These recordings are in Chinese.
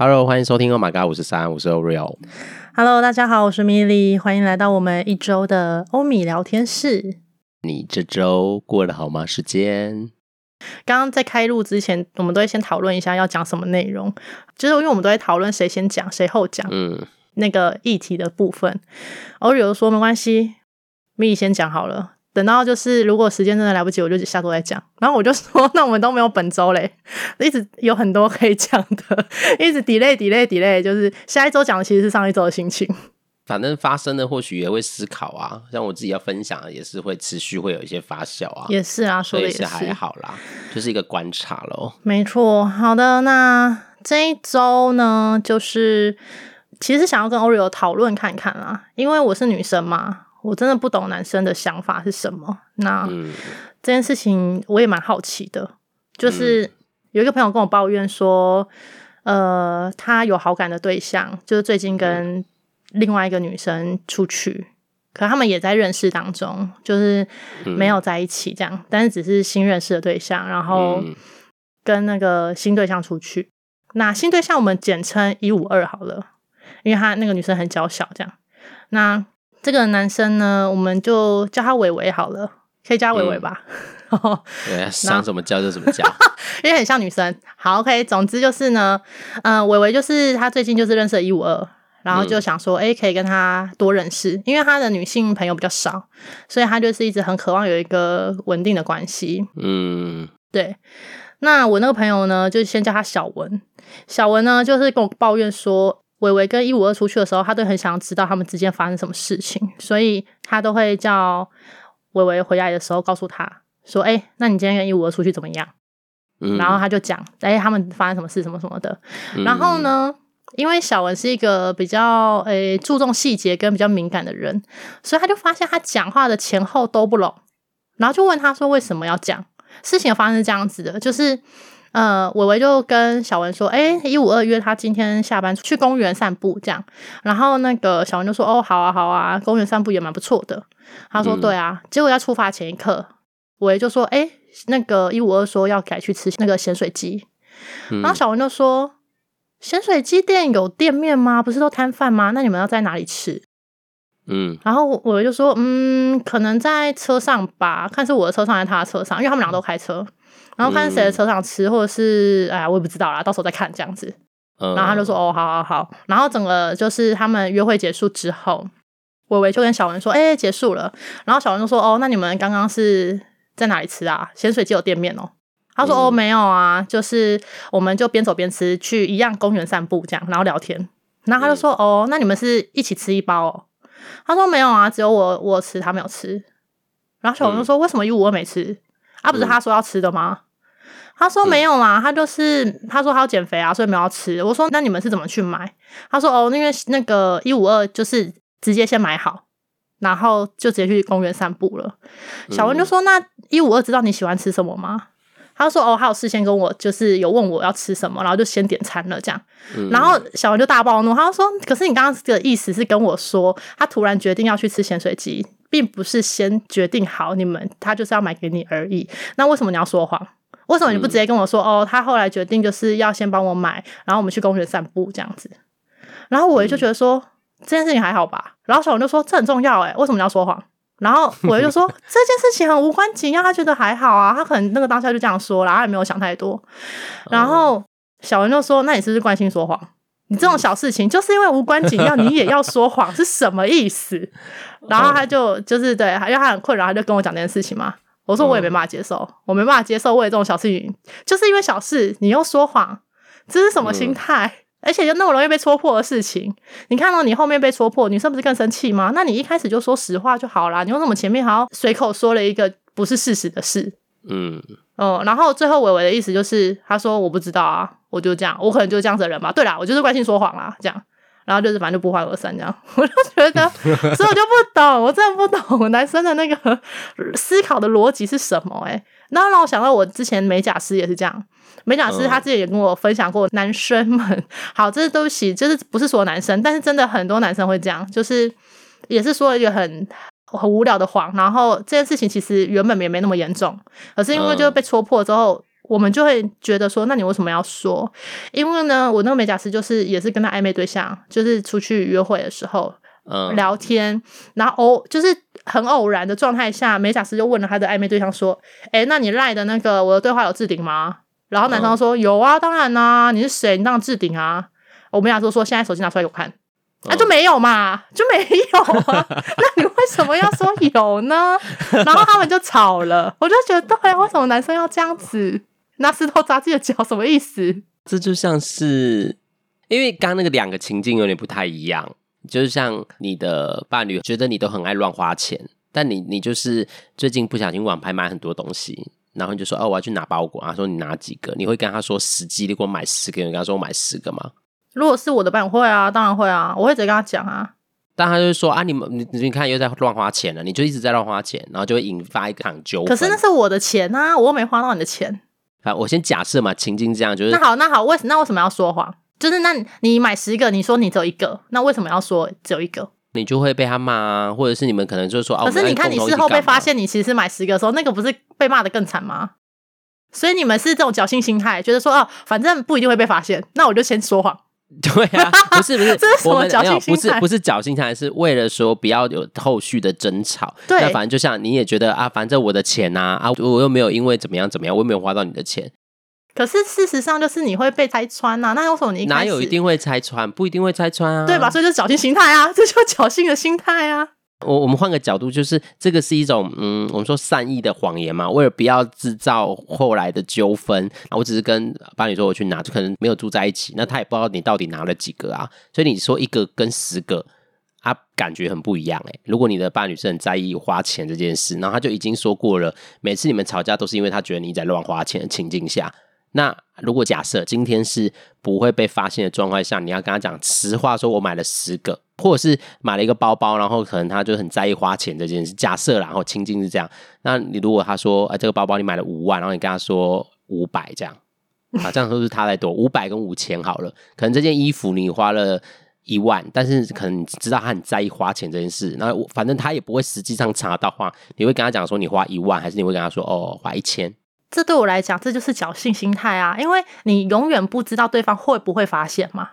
Hello，欢迎收听《Oh My God》五十三，我是 Oreo。Hello，大家好，我是米莉，欢迎来到我们一周的欧米聊天室。你这周过得好吗？时间？刚刚在开录之前，我们都会先讨论一下要讲什么内容，就是因为我们都会讨论谁先讲，谁后讲。嗯，那个议题的部分，Oreo 说没关系，米莉先讲好了。等到就是，如果时间真的来不及，我就下周再讲。然后我就说，那我们都没有本周嘞，一直有很多可以讲的，一直 delay delay delay，就是下一周讲的其实是上一周的心情。反正发生的或许也会思考啊，像我自己要分享的也是会持续会有一些发酵啊。也是啊，说的也是，所以是还好啦，就是一个观察喽。没错，好的，那这一周呢，就是其实想要跟 Oreo 讨论看看啊，因为我是女生嘛。我真的不懂男生的想法是什么。那、嗯、这件事情我也蛮好奇的，就是有一个朋友跟我抱怨说，呃，他有好感的对象，就是最近跟另外一个女生出去，可他们也在认识当中，就是没有在一起这样，但是只是新认识的对象，然后跟那个新对象出去。那新对象我们简称一五二好了，因为他那个女生很娇小，这样。那这个男生呢，我们就叫他伟伟好了，可以叫伟伟吧？嗯、对，想怎么叫就怎么叫，因为很像女生。好，OK，总之就是呢，嗯、呃，伟伟就是他最近就是认识了一五二，然后就想说，哎、嗯，可以跟他多认识，因为他的女性朋友比较少，所以他就是一直很渴望有一个稳定的关系。嗯，对。那我那个朋友呢，就先叫他小文。小文呢，就是跟我抱怨说。伟伟跟一五二出去的时候，他都很想要知道他们之间发生什么事情，所以他都会叫伟伟回来的时候告诉他说：“哎、欸，那你今天跟一五二出去怎么样？”嗯、然后他就讲：“哎、欸，他们发生什么事，什么什么的。嗯”然后呢，因为小文是一个比较诶、欸、注重细节跟比较敏感的人，所以他就发现他讲话的前后都不拢，然后就问他说：“为什么要讲？”事情发生是这样子的，就是。呃，伟伟就跟小文说：“哎，一五二约他今天下班去公园散步，这样。”然后那个小文就说：“哦，好啊，好啊，公园散步也蛮不错的。”他说：“对啊。”结果在出发前一刻，伟伟就说：“哎，那个一五二说要改去吃那个咸水鸡。”然后小文就说：“咸水鸡店有店面吗？不是都摊贩吗？那你们要在哪里吃？”嗯，然后伟伟就说：“嗯，可能在车上吧，看是我的车上还是他的车上，因为他们俩都开车。”然后看谁的车上吃，或者是哎呀，我也不知道啦，到时候再看这样子。然后他就说：“哦，好好好。”然后整个就是他们约会结束之后，伟伟就跟小文说：“哎，结束了。”然后小文就说：“哦，那你们刚刚是在哪里吃啊？咸水鸡有店面哦。”他说：“哦，没有啊，就是我们就边走边吃，去一样公园散步这样，然后聊天。”然后他就说：“哦，那你们是一起吃一包哦？”他说：“没有啊，只有我我吃，他没有吃。”然后小文就说：“为什么一五二没吃？啊，不是他说要吃的吗？”他说没有啦，他就是他说他要减肥啊，所以没有要吃。我说那你们是怎么去买？他说哦，因为那个一五二就是直接先买好，然后就直接去公园散步了。小文就说那一五二知道你喜欢吃什么吗？他说哦，他有事先跟我就是有问我要吃什么，然后就先点餐了这样。然后小文就大暴怒，他说可是你刚刚的意思是跟我说他突然决定要去吃咸水鸡，并不是先决定好你们，他就是要买给你而已。那为什么你要说谎？为什么你不直接跟我说、嗯、哦？他后来决定就是要先帮我买，然后我们去公园散步这样子。然后我就觉得说、嗯、这件事情还好吧。然后小文就说这很重要诶，为什么你要说谎？然后我就说 这件事情很无关紧要，他觉得还好啊，他可能那个当下就这样说，然后他也没有想太多。然后小文就说：“那你是不是惯性说谎？你这种小事情就是因为无关紧要，你也要说谎是什么意思？”然后他就就是对，因为他很困扰，他就跟我讲这件事情嘛。我说我也没办法接受，嗯、我没办法接受为了这种小事情，就是因为小事你又说谎，这是什么心态？嗯、而且又那么容易被戳破的事情，你看到你后面被戳破，女生不是更生气吗？那你一开始就说实话就好啦，你为什么前面还要随口说了一个不是事实的事？嗯，哦、嗯，然后最后伟伟的意思就是，他说我不知道啊，我就这样，我可能就是这样子的人吧。对啦，我就是惯性说谎啦，这样。然后就是反正就不欢而散这样，我就觉得，所以我就不懂，我真的不懂男生的那个思考的逻辑是什么哎、欸。然后让我想到我之前美甲师也是这样，美甲师他自己也跟我分享过，男生们 好，这是对不起，就是不是说男生，但是真的很多男生会这样，就是也是说了一个很很无聊的谎，然后这件事情其实原本也没那么严重，可是因为就被戳破之后。我们就会觉得说，那你为什么要说？因为呢，我那个美甲师就是也是跟他暧昧对象，就是出去约会的时候，嗯，聊天，然后偶就是很偶然的状态下，美甲师就问了他的暧昧对象说：“哎，那你赖的那个我的对话有置顶吗？”然后男生说：“有啊，当然啦，你是谁？你当然置顶啊。”我美甲师说：“现在手机拿出来给我看。”啊，就没有嘛，就没有啊。那你为什么要说有呢？然后他们就吵了。我就觉得，对，为什么男生要这样子？拿石头砸自己的脚，什么意思？这就像是，因为刚刚那个两个情境有点不太一样，就是像你的伴侣觉得你都很爱乱花钱，但你你就是最近不小心网拍买很多东西，然后你就说哦，我要去拿包裹，啊说你拿几个？你会跟他说实际，你给我买十个，你跟他说我买十个吗？如果是我的伴侣，会啊，当然会啊，我会直接跟他讲啊。但他就说啊，你们你你看又在乱花钱了，你就一直在乱花钱，然后就会引发一个场纠纷。可是那是我的钱啊，我又没花到你的钱。好，我先假设嘛，情境这样就是。那好，那好，为什那为什么要说谎？就是那你买十个，你说你只有一个，那为什么要说只有一个？你就会被他骂啊，或者是你们可能就是说啊。可是你看，你事后被发现你其实是买十个的时候，那个不是被骂的更惨吗？所以你们是这种侥幸心态，觉得说哦，反正不一定会被发现，那我就先说谎。对啊，不是不是，这是什么侥幸心态？不是不是侥幸心态，是为了说不要有后续的争吵。对，那反正就像你也觉得啊，反正我的钱呐啊，啊，我又没有因为怎么样怎么样，我又没有花到你的钱。可是事实上就是你会被拆穿呐、啊，那为什么你哪有一定会拆穿？不一定会拆穿啊，对吧？所以就是侥幸心态啊，这就是侥幸的心态啊。我我们换个角度，就是这个是一种嗯，我们说善意的谎言嘛，为了不要制造后来的纠纷，我只是跟伴侣说我去拿，就可能没有住在一起，那他也不知道你到底拿了几个啊，所以你说一个跟十个，他感觉很不一样哎、如果你的伴侣是很在意花钱这件事，然后他就已经说过了，每次你们吵架都是因为他觉得你在乱花钱的情境下。那如果假设今天是不会被发现的状况下，你要跟他讲实话，说我买了十个，或者是买了一个包包，然后可能他就很在意花钱这件事。假设然后情境是这样，那你如果他说，哎，这个包包你买了五万，然后你跟他说五百这样，啊，这样是不是差太多？五百跟五千好了，可能这件衣服你花了一万，但是可能知道他很在意花钱这件事，那反正他也不会实际上查到话，你会跟他讲说你花一万，还是你会跟他说哦花一千？这对我来讲，这就是侥幸心态啊！因为你永远不知道对方会不会发现嘛，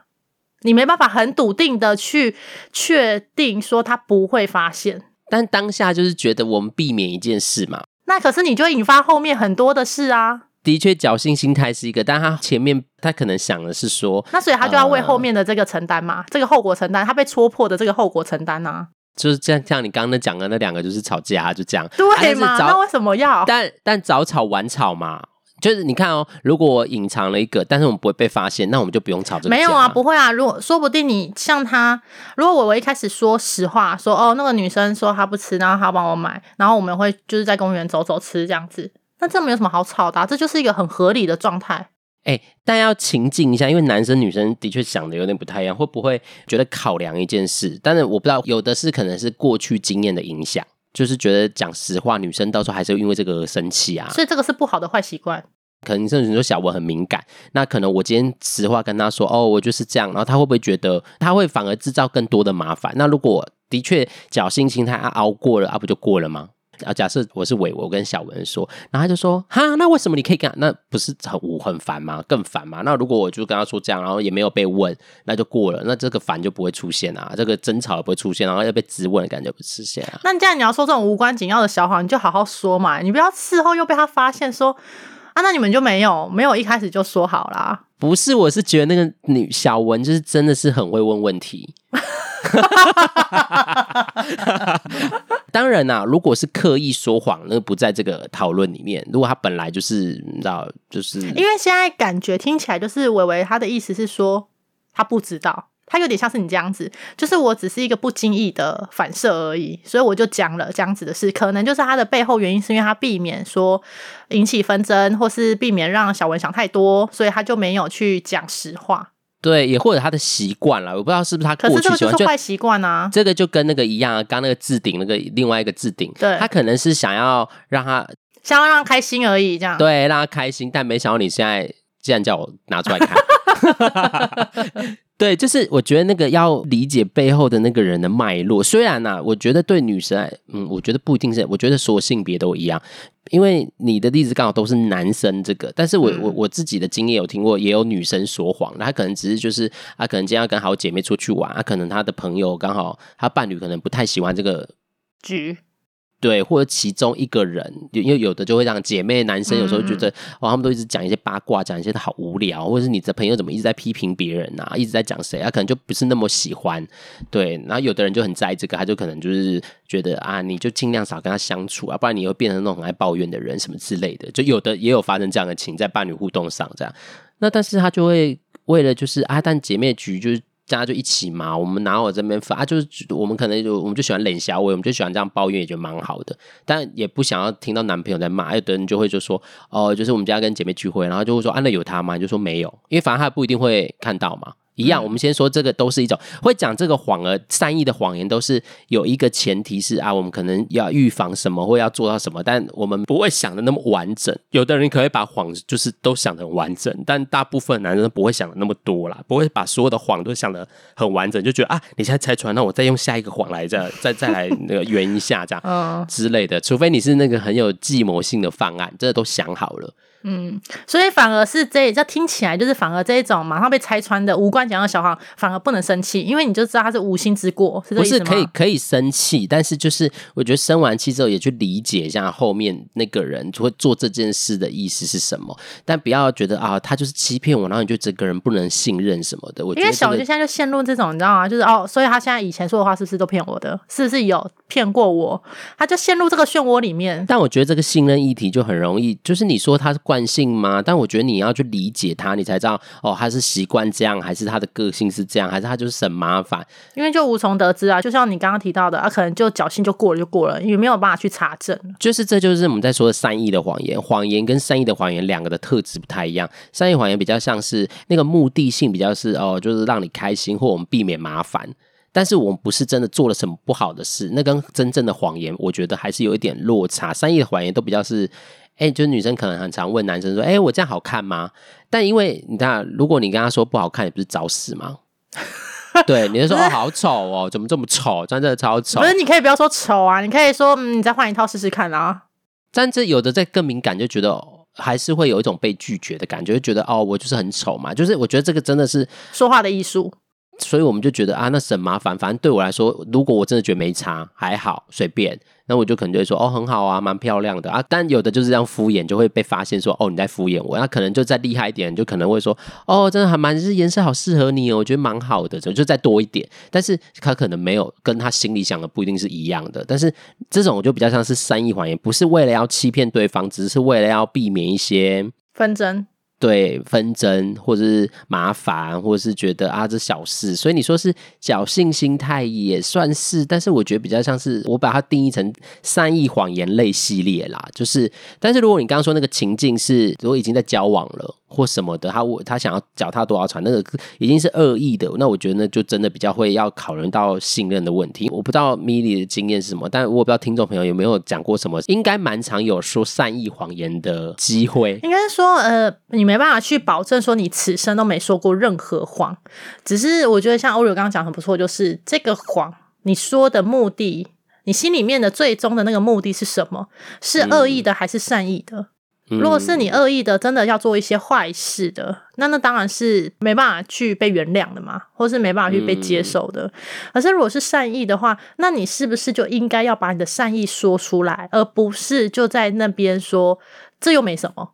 你没办法很笃定的去确定说他不会发现。但当下就是觉得我们避免一件事嘛，那可是你就会引发后面很多的事啊。的确，侥幸心态是一个，但他前面他可能想的是说，那所以他就要为后面的这个承担嘛，呃、这个后果承担，他被戳破的这个后果承担啊。就是这样，像你刚刚讲的那两个，就是吵架，就这样。对嘛？那为什么要？但但早吵晚吵嘛，就是你看哦，如果我隐藏了一个，但是我们不会被发现，那我们就不用吵这个。没有啊，不会啊。如果说不定你像他，如果我我一开始说实话，说哦那个女生说她不吃，然后她帮我买，然后我们会就是在公园走走吃这样子，那这没有什么好吵的啊，这就是一个很合理的状态。哎、欸，但要情境一下，因为男生女生的确想的有点不太一样，会不会觉得考量一件事？但是我不知道，有的是可能是过去经验的影响，就是觉得讲实话，女生到时候还是会因为这个而生气啊。所以这个是不好的坏习惯。可能甚至说小文很敏感，那可能我今天实话跟他说，哦，我就是这样，然后他会不会觉得他会反而制造更多的麻烦？那如果的确侥幸心态啊熬过了啊，不就过了吗？啊，假设我是伟，我跟小文说，然后他就说，哈，那为什么你可以干？那不是很无很烦吗？更烦吗？那如果我就跟他说这样，然后也没有被问，那就过了，那这个烦就不会出现啊，这个争吵也不会出现，然后又被质问的感觉不出现啊。那既然你要说这种无关紧要的小话，你就好好说嘛，你不要事后又被他发现说，啊，那你们就没有没有一开始就说好啦。不是，我是觉得那个女小文就是真的是很会问问题。当然啦、如果是刻意说谎，那不在这个讨论里面。如果他本来就是，你知道，就是因为现在感觉听起来就是伟伟他的意思是说他不知道，他有点像是你这样子，就是我只是一个不经意的反射而已，所以我就讲了这样子的事。可能就是他的背后原因是因为他避免说引起纷争，或是避免让小文想太多，所以他就没有去讲实话。对，也或者他的习惯了，我不知道是不是他过去喜欢，就坏习惯啊。这个就跟那个一样啊，刚那个置顶那个另外一个置顶，对，他可能是想要让他想要让他开心而已，这样。对，让他开心，但没想到你现在竟然叫我拿出来看，对，就是我觉得那个要理解背后的那个人的脉络。虽然呢、啊，我觉得对女生，嗯，我觉得不一定是，我觉得所有性别都一样。因为你的例子刚好都是男生，这个，但是我我我自己的经验有听过，也有女生说谎，她可能只是就是，她可能今天要跟好姐妹出去玩，她可能她的朋友刚好她伴侣可能不太喜欢这个局。对，或者其中一个人，因为有的就会让姐妹男生有时候觉得，嗯、哦，他们都一直讲一些八卦，讲一些好无聊，或者是你的朋友怎么一直在批评别人啊，一直在讲谁，啊可能就不是那么喜欢。对，然后有的人就很在意这个，他就可能就是觉得啊，你就尽量少跟他相处啊，不然你会变成那种很爱抱怨的人什么之类的。就有的也有发生这样的情，在伴侣互动上这样。那但是他就会为了就是啊，但姐妹局就是。大家就一起嘛，我们拿我这边发，就是我们可能就我们就喜欢冷小伟，我们就喜欢这样抱怨，也觉得蛮好的，但也不想要听到男朋友在骂。有的人就会就说，哦，就是我们家跟姐妹聚会，然后就会说，啊，那有他吗？就说没有，因为反正他不一定会看到嘛。一样，我们先说这个都是一种会讲这个谎而善意的谎言，都是有一个前提是啊，我们可能要预防什么或要做到什么，但我们不会想的那么完整。有的人可以把谎就是都想的很完整，但大部分男人不会想的那么多啦，不会把所有的谎都想的很完整，就觉得啊，你现在拆穿，那我再用下一个谎来再再 再来那个 圆一下这样之类的，除非你是那个很有计谋性的方案，这个都想好了。嗯，所以反而是这这听起来就是反而这一种马上被拆穿的无关紧要的小黄，反而不能生气，因为你就知道他是无心之过，是这意思吗？不是可以可以生气，但是就是我觉得生完气之后也去理解一下后面那个人会做这件事的意思是什么，但不要觉得啊他就是欺骗我，然后你就整个人不能信任什么的。我觉得、这个、因为小就现在就陷入这种你知道吗？就是哦，所以他现在以前说的话是不是都骗我的？是不是有骗过我？他就陷入这个漩涡里面。但我觉得这个信任议题就很容易，就是你说他是惯性吗？但我觉得你要去理解他，你才知道哦，他是习惯这样，还是他的个性是这样，还是他就是很麻烦？因为就无从得知啊。就像你刚刚提到的，啊，可能就侥幸就过了就过了，也没有办法去查证。就是这就是我们在说的善意的谎言，谎言跟善意的谎言两个的特质不太一样。善意谎言比较像是那个目的性比较是哦，就是让你开心或我们避免麻烦，但是我们不是真的做了什么不好的事，那跟真正的谎言，我觉得还是有一点落差。善意的谎言都比较是。哎、欸，就是女生可能很常问男生说：“哎、欸，我这样好看吗？”但因为你看，如果你跟他说不好看，也不是找死吗？对，你就说：“哦，好丑哦，怎么这么丑？真的超丑。”不是，你可以不要说丑啊，你可以说：“嗯，你再换一套试试看啊。”但这有的在更敏感，就觉得还是会有一种被拒绝的感觉，就觉得哦，我就是很丑嘛。就是我觉得这个真的是说话的艺术，所以我们就觉得啊，那是很麻烦。反正对我来说，如果我真的觉得没差，还好，随便。那我就可能就会说哦，很好啊，蛮漂亮的啊。但有的就是这样敷衍，就会被发现说哦，你在敷衍我。那可能就再厉害一点，就可能会说哦，真的还蛮，是颜色好适合你哦，我觉得蛮好的，就就再多一点。但是他可能没有跟他心里想的不一定是一样的。但是这种我就比较像是善意谎言，不是为了要欺骗对方，只是为了要避免一些纷争。对纷争，或者是麻烦，或者是觉得啊这小事，所以你说是侥幸心态也算是，但是我觉得比较像是我把它定义成善意谎言类系列啦，就是，但是如果你刚刚说那个情境是如果已经在交往了。或什么的，他我他想要脚踏多少船，那个已经是恶意的。那我觉得那就真的比较会要考虑到信任的问题。我不知道米莉的经验是什么，但我不知道听众朋友有没有讲过什么，应该蛮常有说善意谎言的机会。应该说，呃，你没办法去保证说你此生都没说过任何谎，只是我觉得像欧瑞刚刚讲很不错，就是这个谎你说的目的，你心里面的最终的那个目的是什么？是恶意的还是善意的？嗯如果是你恶意的，真的要做一些坏事的，那那当然是没办法去被原谅的嘛，或是没办法去被接受的。可是如果是善意的话，那你是不是就应该要把你的善意说出来，而不是就在那边说这又没什么，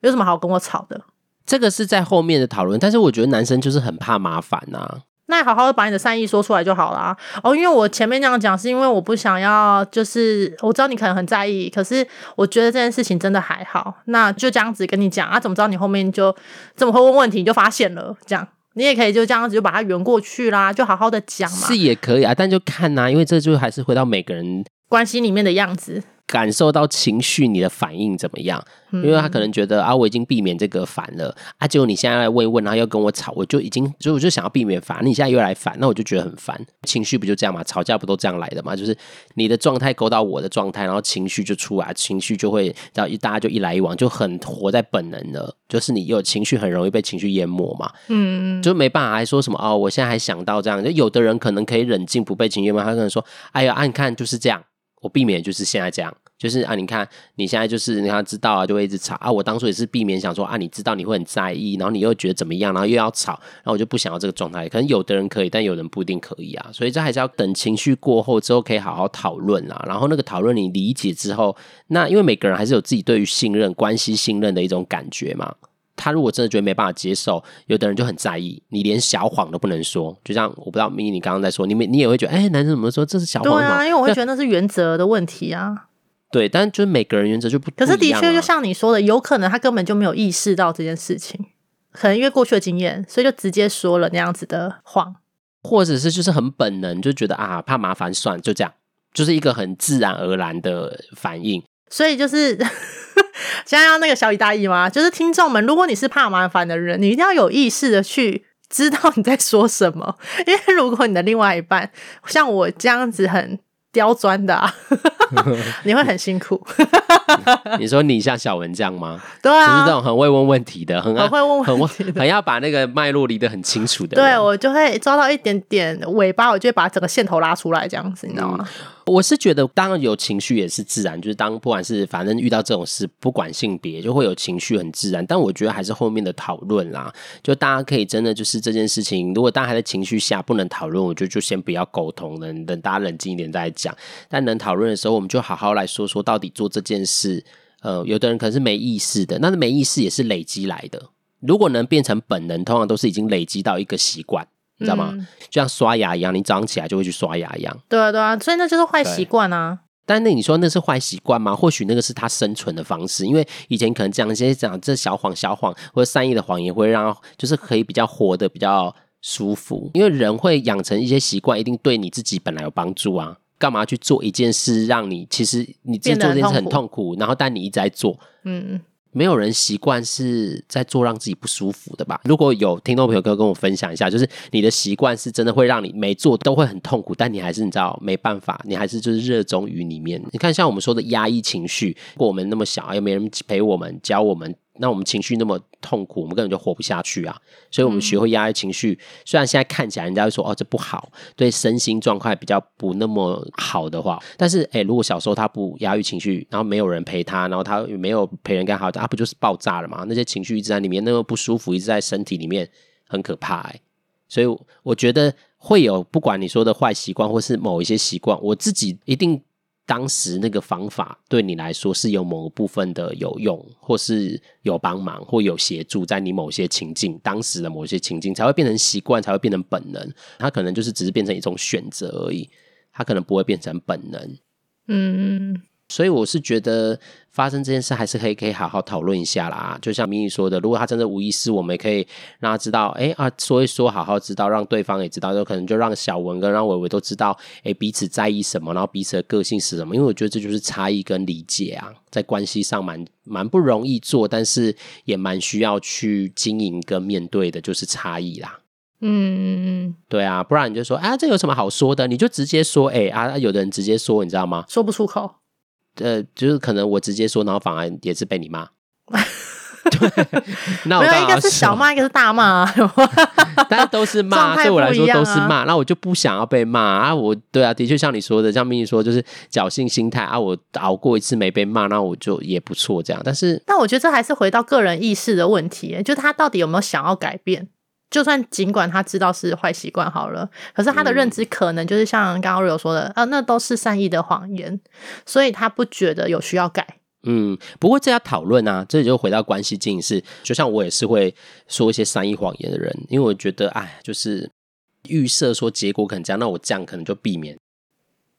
有什么好跟我吵的？这个是在后面的讨论，但是我觉得男生就是很怕麻烦呐。那好好的把你的善意说出来就好啦。哦，因为我前面那样讲，是因为我不想要，就是我知道你可能很在意，可是我觉得这件事情真的还好，那就这样子跟你讲啊。怎么知道你后面就这么会问问题，你就发现了这样，你也可以就这样子就把它圆过去啦，就好好的讲嘛。是也可以啊，但就看呐、因为这就还是回到每个人关系里面的样子。感受到情绪，你的反应怎么样？因为他可能觉得啊，我已经避免这个烦了啊，结果你现在来问一问，然后又跟我吵，我就已经，所以我就想要避免烦，你现在又来烦，那我就觉得很烦。情绪不就这样嘛？吵架不都这样来的嘛？就是你的状态勾到我的状态，然后情绪就出来，情绪就会，然后一大家就一来一往，就很活在本能了。就是你有情绪，很容易被情绪淹没嘛。嗯，就没办法还说什么哦，我现在还想到这样，就有的人可能可以冷静，不被情绪淹没，他可能说，哎呀，啊，你看就是这样，我避免就是现在这样。就是啊，你看你现在就是你看知道啊，就会一直吵啊。我当初也是避免想说啊，你知道你会很在意，然后你又觉得怎么样，然后又要吵，然后我就不想要这个状态。可能有的人可以，但有人不一定可以啊。所以这还是要等情绪过后之后，可以好好讨论啊。然后那个讨论你理解之后，那因为每个人还是有自己对于信任关系信任的一种感觉嘛。他如果真的觉得没办法接受，有的人就很在意，你连小谎都不能说。就像我不知道咪，你刚刚在说，你你也会觉得，哎，男生怎么说这是小谎？对啊，因为我会觉得那是原则的问题啊。对，但就是每个人原则就不。可是的确，就像你说的，有可能他根本就没有意识到这件事情，可能因为过去的经验，所以就直接说了那样子的谎，或者是就是很本能，就觉得啊怕麻烦，算就这样，就是一个很自然而然的反应。所以就是 现在要那个小以大义吗？就是听众们，如果你是怕麻烦的人，你一定要有意识的去知道你在说什么，因为如果你的另外一半像我这样子很。刁钻的，啊，你会很辛苦。你说你像小文这样吗？对啊，就是这种很会问问题的，很很会问问题很，很要把那个脉络理得很清楚的。对，我就会抓到一点点尾巴，我就会把整个线头拉出来，这样子，你知道吗？嗯我是觉得，当然有情绪也是自然，就是当不管是反正遇到这种事，不管性别，就会有情绪，很自然。但我觉得还是后面的讨论啦，就大家可以真的就是这件事情，如果大家还在情绪下不能讨论，我觉得就先不要沟通了，等大家冷静一点再讲。但能讨论的时候，我们就好好来说说到底做这件事。呃，有的人可能是没意识的，那没意识也是累积来的。如果能变成本能，通常都是已经累积到一个习惯。你知道吗？就像刷牙一样，你早上起来就会去刷牙一样。对啊，对啊，所以那就是坏习惯啊。但那你说那是坏习惯吗？或许那个是他生存的方式，因为以前可能讲一些讲这小谎、小谎或者善意的谎言，会让就是可以比较活得比较舒服。因为人会养成一些习惯，一定对你自己本来有帮助啊。干嘛去做一件事，让你其实你自己做这件事很痛苦，然后但你一直在做，嗯。没有人习惯是在做让自己不舒服的吧？如果有听众朋友可以跟我分享一下，就是你的习惯是真的会让你每做都会很痛苦，但你还是你知道没办法，你还是就是热衷于里面。你看，像我们说的压抑情绪，我们那么小，又没人陪我们教我们。那我们情绪那么痛苦，我们根本就活不下去啊！所以，我们学会压抑情绪。虽然现在看起来人家会说哦，这不好，对身心状况比较不那么好的话，但是诶，如果小时候他不压抑情绪，然后没有人陪他，然后他没有陪人干好，他不就是爆炸了吗？那些情绪一直在里面，那么不舒服，一直在身体里面，很可怕诶。所以，我觉得会有不管你说的坏习惯，或是某一些习惯，我自己一定。当时那个方法对你来说是有某个部分的有用，或是有帮忙，或有协助，在你某些情境，当时的某些情境才会变成习惯，才会变成本能。它可能就是只是变成一种选择而已，它可能不会变成本能。嗯。所以我是觉得发生这件事还是可以可以好好讨论一下啦。就像明宇说的，如果他真的无意识，我们也可以让他知道，哎、欸、啊，说一说，好好知道，让对方也知道，就可能就让小文跟让伟伟都知道，哎、欸，彼此在意什么，然后彼此的个性是什么。因为我觉得这就是差异跟理解啊，在关系上蛮蛮不容易做，但是也蛮需要去经营跟面对的，就是差异啦。嗯，对啊，不然你就说啊，这有什么好说的？你就直接说，哎、欸、啊，有的人直接说，你知道吗？说不出口。呃，就是可能我直接说，然后反而也是被你骂。对，那我一个是小骂，一个是大骂啊。大家都是骂，对我来说都是骂。那我就不想要被骂啊。我对啊，的确像你说的，像咪咪说，就是侥幸心态啊。我熬过一次没被骂，那我就也不错。这样，但是，但我觉得这还是回到个人意识的问题，就他到底有没有想要改变？就算尽管他知道是坏习惯好了，可是他的认知可能就是像刚刚 Rio 说的，啊、呃，那都是善意的谎言，所以他不觉得有需要改。嗯，不过这要讨论啊，这就回到关系经营是，就像我也是会说一些善意谎言的人，因为我觉得，哎，就是预设说结果可能这样，那我这样可能就避免。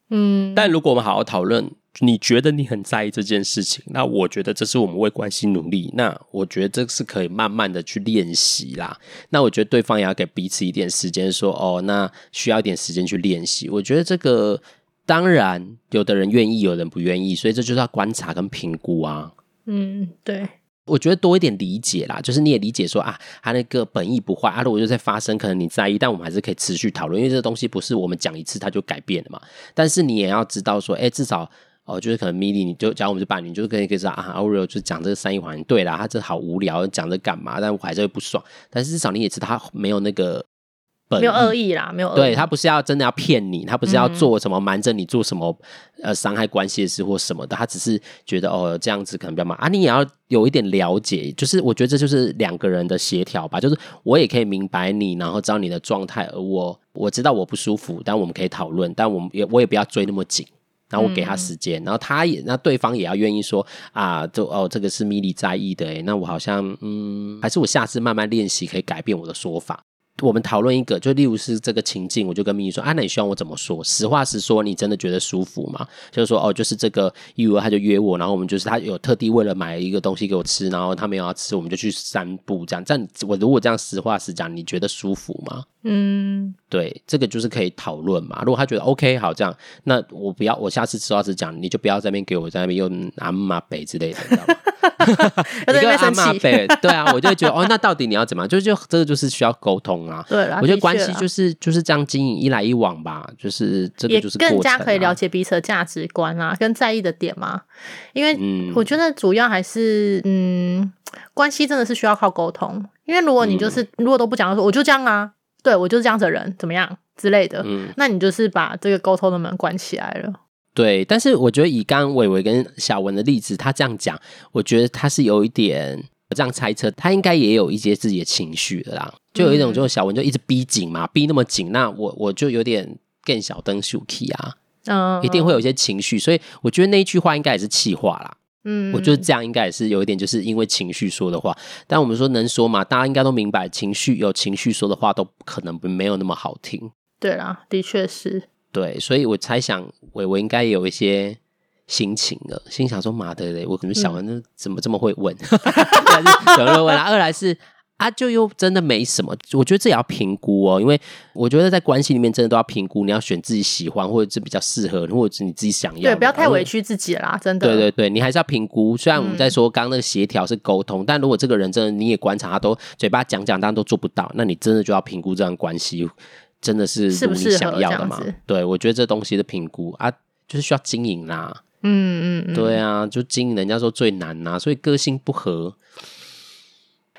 嗯，但如果我们好好讨论。你觉得你很在意这件事情，那我觉得这是我们为关系努力。那我觉得这是可以慢慢的去练习啦。那我觉得对方也要给彼此一点时间，说哦，那需要一点时间去练习。我觉得这个当然，有的人愿意，有人不愿意，所以这就是要观察跟评估啊。嗯，对。我觉得多一点理解啦，就是你也理解说啊，他那个本意不坏啊，如果就在发生，可能你在意，但我们还是可以持续讨论，因为这个东西不是我们讲一次它就改变了嘛。但是你也要知道说，哎，至少哦，就是可能 Milly 你就假如我们是伴侣，你就可以可以知道啊，Oreo 就讲这个善意谎言，对啦，他这好无聊，讲这干嘛？但我还是会不爽。但是至少你也知道他没有那个。没有恶意啦，没有恶意。对，他不是要真的要骗你，他不是要做什么瞒着你做什么呃伤害关系的事或什么的，他只是觉得哦这样子可能比较麻烦啊。你也要有一点了解，就是我觉得这就是两个人的协调吧。就是我也可以明白你，然后知道你的状态，而我我知道我不舒服，但我们可以讨论，但我们也我也不要追那么紧，然后我给他时间，嗯、然后他也那对方也要愿意说啊，就哦这个是 Milly 在意的诶，那我好像嗯，还是我下次慢慢练习可以改变我的说法。我们讨论一个，就例如是这个情境，我就跟 Milly 说：“啊，那你希望我怎么说？实话实说，你真的觉得舒服吗？就是说，哦，就是这个一五二他就约我，然后我们就是他有特地为了买一个东西给我吃，然后他没有要吃，我们就去散步，这样。这样我如果这样实话实讲，你觉得舒服吗？嗯，对，这个就是可以讨论嘛。如果他觉得 OK，好，这样，那我不要，我下次实话实讲，你就不要在那边给我在那边用阿妈北之类的，你知道吗？”一个阿妈北，对啊，我就会觉得哦，那到底你要怎么样？就就这个就是需要沟通啊。对啦，我觉得关系就是就是这样经营，一来一往吧，就是这个就是、啊、更加可以了解彼此的价值观啊，跟在意的点嘛。因为我觉得主要还是嗯，关系真的是需要靠沟通。因为如果你就是、嗯、如果都不讲，说我就这样啊，对我就是这样子的人，怎么样？之类的，嗯，那你就是把这个沟通的门关起来了。对，但是我觉得以刚刚伟伟跟小文的例子，他这样讲，我觉得他是有一点，我这样猜测，他应该也有一些自己的情绪的啦，就有一种就是小文就一直逼紧嘛，逼那么紧，那我我就有点更小灯秀气啊，嗯，一定会有一些情绪，所以我觉得那一句话应该也是气话啦，嗯，我觉得这样应该也是有一点，就是因为情绪说的话，但我们说能说嘛，大家应该都明白，情绪有情绪说的话都可能没有那么好听，对啦，的确是。对，所以我猜想伟伟应该有一些心情了，心想说：“妈的嘞，我可能想完那怎么这么会问？一来是有人问啦，二来是啊，就又真的没什么。我觉得这也要评估哦，因为我觉得在关系里面真的都要评估，你要选自己喜欢或者是比较适合，或者是你自己想要。对，不要太委屈自己啦，真的。对对对，你还是要评估。虽然我们在说刚刚那个协调是沟通，嗯，但如果这个人真的你也观察他都嘴巴讲讲，但都做不到，那你真的就要评估这段关系。真的是如你想要的吗？对，我觉得这东西的评估啊，就是需要经营啦。嗯嗯，对啊，就经营，人家说最难呐，所以个性不合，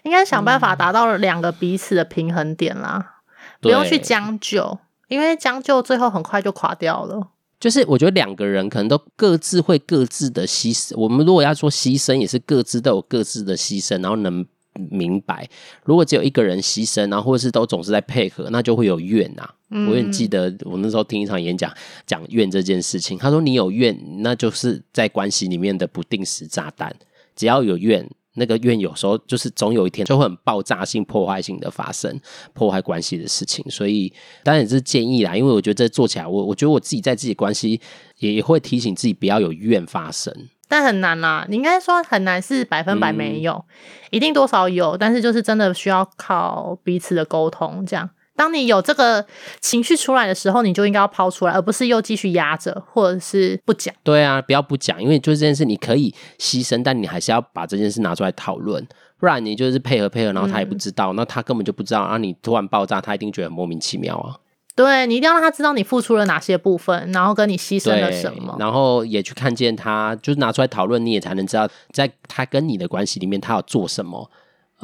应该想办法达到了两个彼此的平衡点啦，不用去将就，因为将就最后很快就垮掉了。就是我觉得两个人可能都各自会各自的牺牲，我们如果要说牺牲，也是各自都有各自的牺牲，然后能。明白，如果只有一个人牺牲，然后或者是都总是在配合，那就会有怨呐、啊。嗯、我也记得我那时候听一场演讲，讲怨这件事情。他说：“你有怨，那就是在关系里面的不定时炸弹。只要有怨，那个怨有时候就是总有一天就会很爆炸性、破坏性的发生，破坏关系的事情。所以当然也是建议啦，因为我觉得这做起来，我我觉得我自己在自己关系也会提醒自己不要有怨发生。”但很难啦，你应该说很难是百分百没有，嗯，一定多少有，但是就是真的需要靠彼此的沟通。这样，当你有这个情绪出来的时候，你就应该要抛出来，而不是又继续压着，或者是不讲。对啊，不要不讲，因为就是这件事你可以牺牲，但你还是要把这件事拿出来讨论，不然你就是配合配合，然后他也不知道，嗯，那他根本就不知道，啊，你突然爆炸，他一定觉得很莫名其妙啊。对，你一定要让他知道你付出了哪些部分，然后跟你牺牲了什么，然后也去看见他，就是拿出来讨论，你也才能知道，在他跟你的关系里面，他要做什么，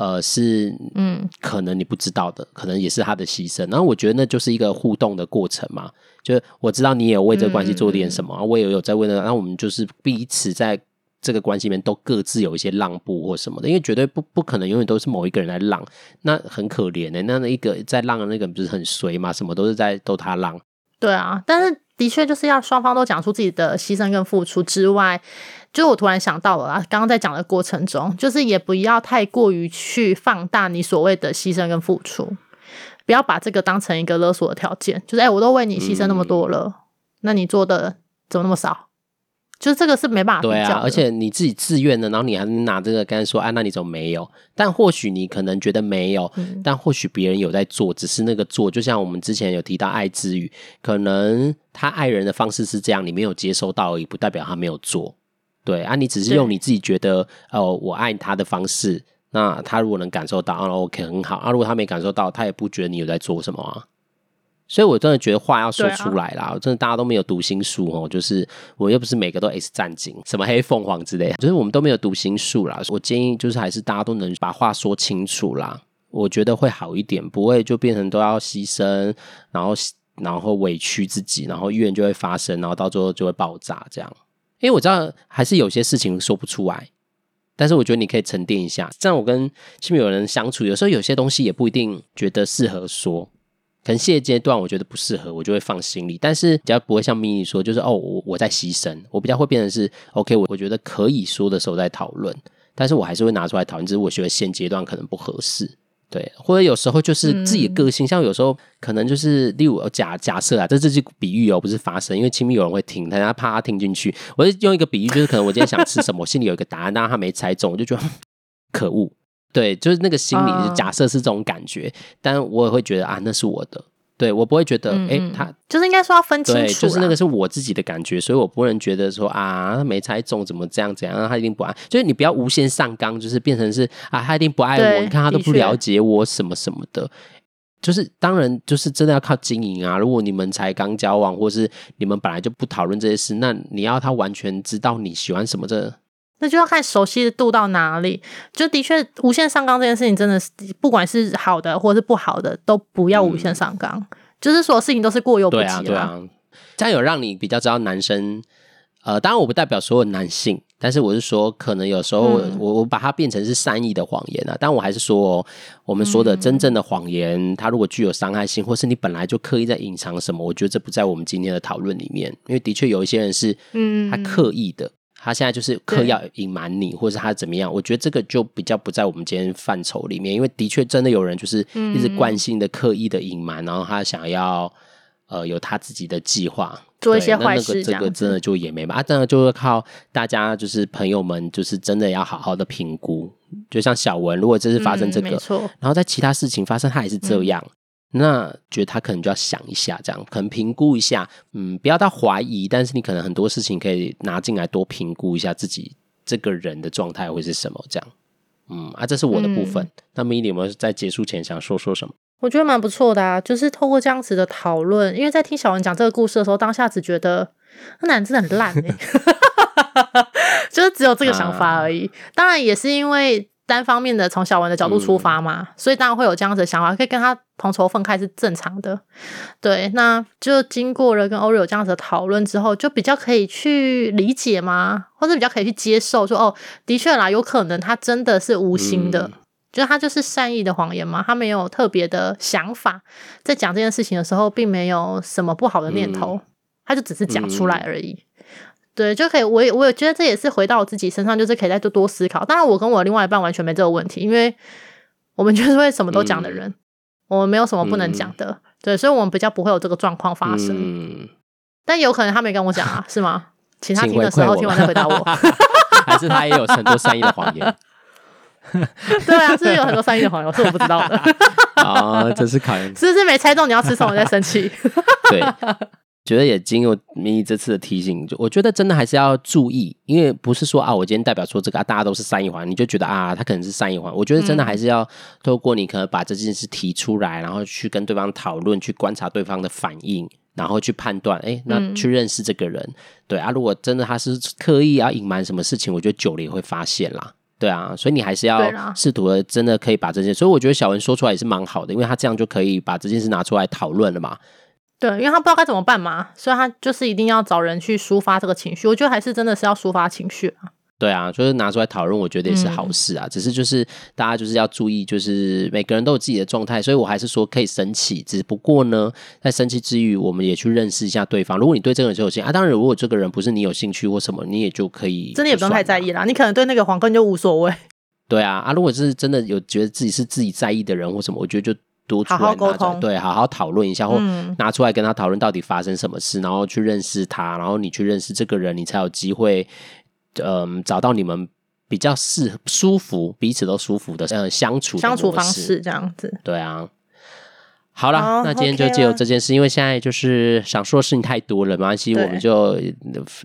呃，是嗯，可能你不知道的，可能也是他的牺牲。然后我觉得那就是一个互动的过程嘛，就是我知道你也有为这个关系做点什么，嗯、我也有在为那，那我们就是彼此在。这个关系里面都各自有一些让步或什么的，因为绝对不不可能永远都是某一个人来让，那很可怜的、欸。那那一个在让的那个人不是很随嘛？什么都是在都他让。对啊，但是的确就是要双方都讲出自己的牺牲跟付出之外，就我突然想到了啊，刚刚在讲的过程中，就是也不要太过于去放大你所谓的牺牲跟付出，不要把这个当成一个勒索的条件，就是哎、欸，我都为你牺牲那么多了，嗯、那你做的怎么那么少？就是这个是没办法。对啊，而且你自己自愿的，然后你还拿这个跟他说，啊，那你怎么没有？但或许你可能觉得没有，嗯、但或许别人有在做，只是那个做，就像我们之前有提到爱之语，可能他爱人的方式是这样，你没有接收到而已，不代表他没有做。对啊，你只是用你自己觉得哦，我爱他的方式，那他如果能感受到，啊，OK，很好。啊，如果他没感受到，他也不觉得你有在做什么啊。所以，我真的觉得话要说出来啦。啊、真的，大家都没有读心术哦。就是我又不是每个都 S 战警，什么黑凤凰之类的，就是我们都没有读心术啦。我建议就是还是大家都能把话说清楚啦，我觉得会好一点，不会就变成都要牺牲，然后然后委屈自己，然后怨就会发生，然后到最后就会爆炸这样。因为我知道还是有些事情说不出来，但是我觉得你可以沉淀一下。这样我跟亲密友人相处，有时候有些东西也不一定觉得适合说。可能现阶段我觉得不适合，我就会放心里。但是比较不会像咪咪说，就是哦，我我在牺牲。我比较会变成是 OK，我我觉得可以说的时候再讨论，但是我还是会拿出来讨论。只是我觉得现阶段可能不合适，对。或者有时候就是自己的个性，嗯、像有时候可能就是例如假假设啊，这这是比喻哦，不是发生，因为亲密有人会听，大家怕他听进去。我就用一个比喻，就是可能我今天想吃什么，我心里有一个答案，但他没猜中，我就觉得可恶。对，就是那个心理就假设是这种感觉，嗯、但我也会觉得啊，那是我的。对，我不会觉得，哎、嗯，他就是应该说要分清楚，对，就是那个是我自己的感觉，所以我不能觉得说啊，他没猜中怎么这样怎样，他一定不爱，就是你不要无限上纲，就是变成是啊，他一定不爱我，你看他都不了解我什么什么的，的就是当然就是真的要靠经营啊。如果你们才刚交往，或是你们本来就不讨论这些事，那你要他完全知道你喜欢什么的。那就要看熟悉的度到哪里，就的确无限上纲这件事情，真的是不管是好的或是不好的，都不要无限上纲。嗯、就是所有事情都是过犹不及。对啊，对啊，这样有让你比较知道男生。呃，当然我不代表所有男性，但是我是说，可能有时候我、嗯、我把它变成是善意的谎言啊。但我还是说、哦，我们说的真正的谎言，嗯、它如果具有伤害性，或是你本来就刻意在隐藏什么，我觉得这不在我们今天的讨论里面。因为的确有一些人是，嗯，他刻意的。他现在就是刻意要隐瞒你，或者是他怎么样？我觉得这个就比较不在我们今天范畴里面，因为的确真的有人就是一直惯性的刻意的隐瞒，然后他想要呃有他自己的计划，做一些坏事，这个真的就也没办法，真的就是靠大家就是朋友们，就是真的要好好的评估。就像小文，如果这是发生这个，然后在其他事情发生，他也是这样。那觉得他可能就要想一下，这样可能评估一下，嗯，不要到怀疑，但是你可能很多事情可以拿进来多评估一下自己这个人的状态会是什么，这样，嗯啊，这是我的部分。嗯、那么你有没有在结束前想说说什么？我觉得蛮不错的啊，就是透过这样子的讨论，因为在听小文讲这个故事的时候，当下只觉得那男人真的很烂哎、欸，就是只有这个想法而已。啊、当然也是因为。单方面的从小文的角度出发嘛，嗯、所以当然会有这样子的想法，可以跟他同仇愤忾是正常的。对，那就经过了跟欧瑞有这样子的讨论之后，就比较可以去理解嘛，或者比较可以去接受说，说哦，的确啦，有可能他真的是无心的，嗯、就他就是善意的谎言嘛，他没有特别的想法，在讲这件事情的时候，并没有什么不好的念头，嗯、他就只是讲出来而已。嗯对，就可以。我也我也觉得这也是回到我自己身上，就是可以再多多思考。当然，我跟我另外一半完全没这个问题，因为 我们就是会什么都讲的人，嗯、我们没有什么不能讲的。嗯、对，所以我们比较不会有这个状况发生。嗯、但有可能他没跟我讲啊，是吗？请他听的时候听完再回答我。还是他也有很多善意的谎言？对啊，是有很多善意的谎言，是我不知道的。啊，这是考验。是不是没猜中你要吃什么在生气？对。觉得也经过你这次的提醒，就我觉得真的还是要注意，因为不是说啊，我今天代表说这个啊，大家都是善意环，你就觉得啊，他可能是善意环。我觉得真的还是要透过你可能把这件事提出来，然后去跟对方讨论，去观察对方的反应，然后去判断，哎，那去认识这个人。对啊，如果真的他是刻意要隐瞒什么事情，我觉得久了也会发现啦。对啊，所以你还是要试图的，真的可以把这件事，所以我觉得小文说出来也是蛮好的，因为他这样就可以把这件事拿出来讨论了嘛。对，因为他不知道该怎么办嘛，所以他就是一定要找人去抒发这个情绪。我觉得还是真的是要抒发情绪啊。对啊，就是拿出来讨论，我觉得也是好事啊。嗯、只是就是大家就是要注意，就是每个人都有自己的状态，所以我还是说可以生气，只不过呢，在生气之余，我们也去认识一下对方。如果你对这个人是有兴趣啊，当然如果这个人不是你有兴趣或什么，你也就可以真的也不用太在意啦。你可能对那个黄根就无所谓。对啊，啊，如果是真的有觉得自己是自己在意的人或什么，我觉得就。督出来，好好沟通，对，好好讨论一下，或嗯拿出来跟他讨论到底发生什么事，然后去认识他，然后你去认识这个人，你才有机会，嗯，找到你们比较适舒服、彼此都舒服的呃相处的相处方式这样子。对啊。好了，好那今天就借由这件事，因为现在就是想说的事情太多了，没关系，我们就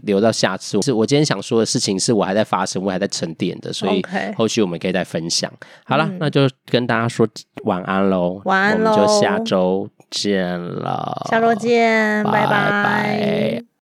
留到下次。是我今天想说的事情，是我还在发生，我还在沉淀的，所以后续我们可以再分享。好了，那就跟大家说晚安喽，晚安喽，我们就下周见了，下周见，拜拜。拜拜。